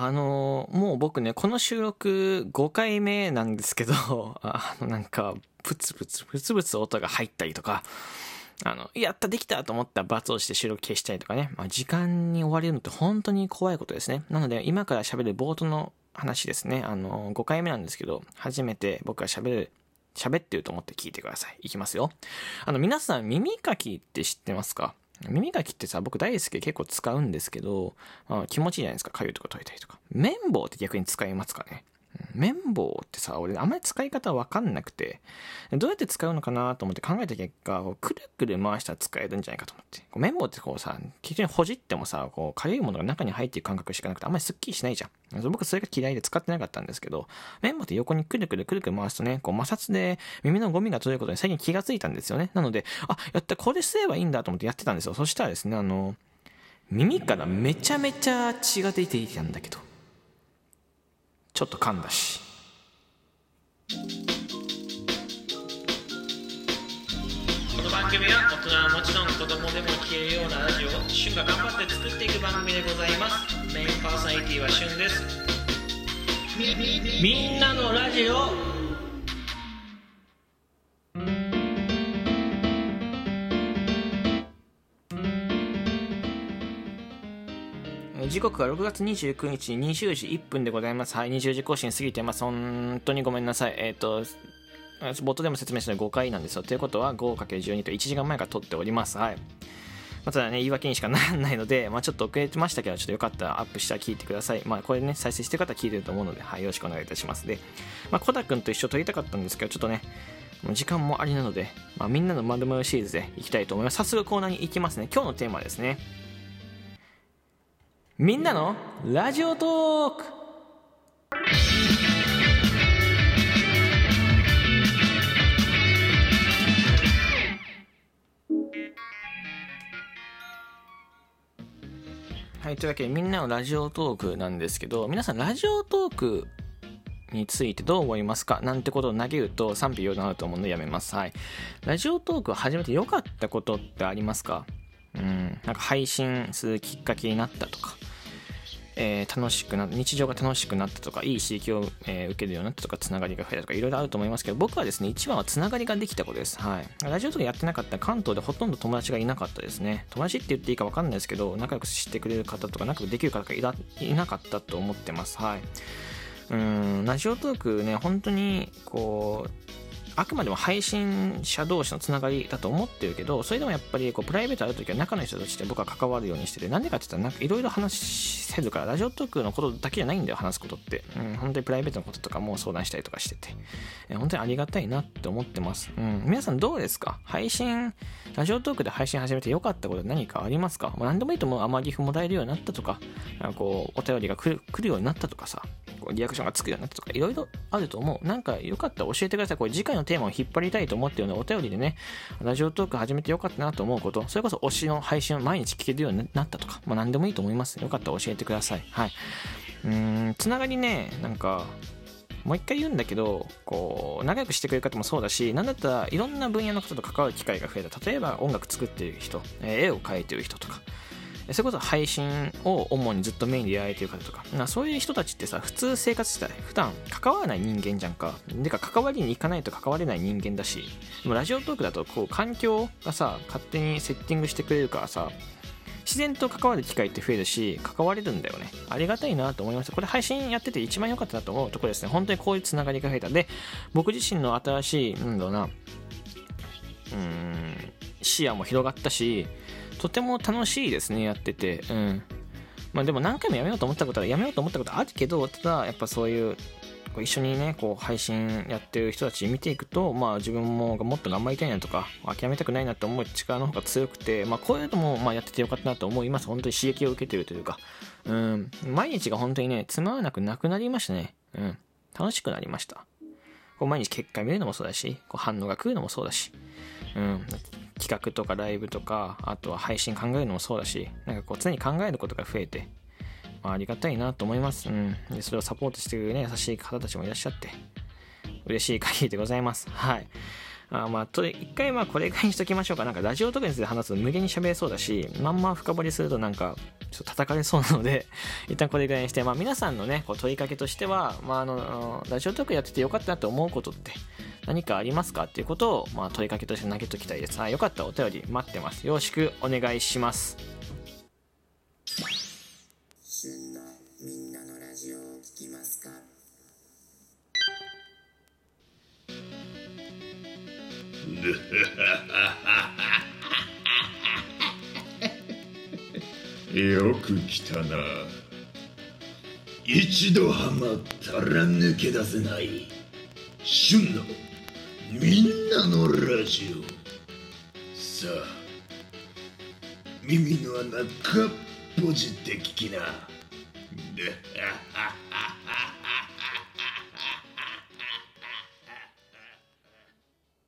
あのもう僕ねこの収録5回目なんですけど あのなんかプツプツプツプツ音が入ったりとかあの、やったできたと思ったら罰をして収録消したりとかね、まあ、時間に追われるのって本当に怖いことですね。なので今から喋る冒頭の話ですね。あの、5回目なんですけど、初めて僕が喋る喋ってると思って聞いてください。いきますよ。あの、皆さん耳かきって知ってますか？耳かきってさ、僕大好きで結構使うんですけど、まあ、気持ちいいじゃないですか。かゆいとか取れたりとか。綿棒って逆に使いますかね？綿棒ってさ、俺あんまり使い方わかんなくて、どうやって使うのかなと思って考えた結果、くるくる回したら使えるんじゃないかと思って。こう綿棒ってこうさ、結局ほじってもさ、こう、かゆいものが中に入っていく感覚しかなくて、あんまりスッキリしないじゃん。僕それが嫌いで使ってなかったんですけど、綿棒って横にくるくるくるくる回すとね、こう摩擦で耳のゴミが取れることに最近気がついたんですよね。なので、あ、やった、これすればいいんだと思ってやってたんですよ。そしたらですね、あの、耳からめちゃめちゃ血が出ていたんだけど、ちょっと噛んだし。この番組は大人はもちろん子供でも消えるようなラジオを旬が頑張って作っていく番組でございますメインパーソナリティは旬ですみみんなのラジオ時刻は6月29日20時1分でございます。はい、20時更新過ぎてます。本当にごめんなさい。えっ、ー、と、冒頭でも説明したの5回なんですよ。ということは 5×12 と1時間前から撮っております。はい。まただね、言い訳にしかならないので、まあ、ちょっと遅れてましたけど、ちょっとよかったらアップしたら聞いてください。まあ、これね、再生してる方は聞いてると思うので、はい、よろしくお願いいたします。で、まあ、コダ君と一緒撮りたかったんですけど、ちょっとね、時間もありなので、まあ、みんなのまるまるシリーズでいきたいと思います。早速コーナーに行きますね。今日のテーマはですね。みんなのラジオトーク。はい、というわけでみんなのラジオトークなんですけど、皆さんラジオトークについてどう思いますか？なんてことを投げると賛否両論あると思うのでやめます。はい。ラジオトークを始めて良かったことってありますか？うん、なんか配信するきっかけになったとか、えー、楽しくな日常が楽しくなったとかいい刺激を、えー、受けるようになったとかつながりが増えたとかいろいろあると思いますけど僕はですね一番はつながりができたことです、はい、ラジオとかやってなかったら関東でほとんど友達がいなかったですね。友達って言っていいか分かんないですけど仲良くしてくれる方とか仲良くできる方がいなかったと思ってます。はい。うんラジオトークね本当にこうあくまでも配信者同士のつながりだと思ってるけど、それでもやっぱりこうプライベートあるときは中の人たちで僕は関わるようにしてて、なんでかって言ったらいろいろ話せるから、ラジオトークのことだけじゃないんだよ、話すことって。うん、本当にプライベートのこととかも相談したりとかしてて、え本当にありがたいなって思ってます。うん、皆さんどうですか？配信、ラジオトークで配信始めて良かったこと何かありますか、まあ、何でもいいと思う。甘ギフもらえるようになったとか、こう、お便りが来る来るようになったとかさ、リアクションがつくようになったとか、いろいろあると思う。なんかよかったら教えてください。これ次回のテーマを引っ張りたいと思ってるので、お便りでね、ラジオトーク始めてよかったなと思うこと、それこそ推しの配信を毎日聞けるようになったとか、まあ何でもいいと思います。よかったら教えてください。はい。うん、つながりね、なんか、もう一回言うんだけど、こう、仲良くしてくれる方もそうだし、なんだったらいろんな分野の方と関わる機会が増えた。例えば音楽作ってる人、絵を描いてる人とか、それこそ配信を主にずっとメインでやられてる方とか、なそういう人たちってさ、普通生活してたら普段関わらない人間じゃんか。でか、関わりに行かないと関われない人間だし、でもラジオトークだと、こう、環境がさ、勝手にセッティングしてくれるからさ、自然と関わる機会って増えるし、関われるんだよね。ありがたいなと思いました。これ配信やってて一番良かったなと思うところですね。本当にこういうつながりが増えた。で、僕自身の新しい、なんだろうな、うん、視野も広がったし、とても楽しいですね、やってて。うん。まあでも何回もやめようと思ったことは、やめようと思ったことあるけど、ただやっぱそういう、一緒にね、こう配信やってる人たち見ていくと、まあ自分ももっと頑張りたいなとか、諦めたくないなって思う力の方が強くて、まあこういうのもまあやっててよかったなと思います。本当に刺激を受けてるというか、うん、毎日が本当にね、つまらなくなくなりましたね。うん、楽しくなりました。こう毎日結果見るのもそうだし、こう反応が来るのもそうだし、うん、企画とかライブとか、あとは配信考えるのもそうだし、なんかこう常に考えることが増えて、まあ、ありがたいなと思います。うん。で、それをサポートしてくれるね、優しい方たちもいらっしゃって、嬉しい限りでございます。はい。あまあ、と一回まあこれぐらいにしときましょうか。なんかラジオとかについて話すと無限に喋れそうだし、まんま深掘りするとなんか、ちょっと叩かれそうなので、一旦これぐらいにして、まあ皆さんのね、こう問いかけとしては、まああの、ラジオトークやっててよかったなと思うことって何かありますか？っていうことを、まあ問いかけとして投げときたいです。はい、よかったらお便り待ってます。よろしくお願いします。みんなのラジオを聞きますか？よく来たな。一度はまったら抜け出せない。旬のみんなのラジオ。さあ耳の穴かっぽじって聞きな。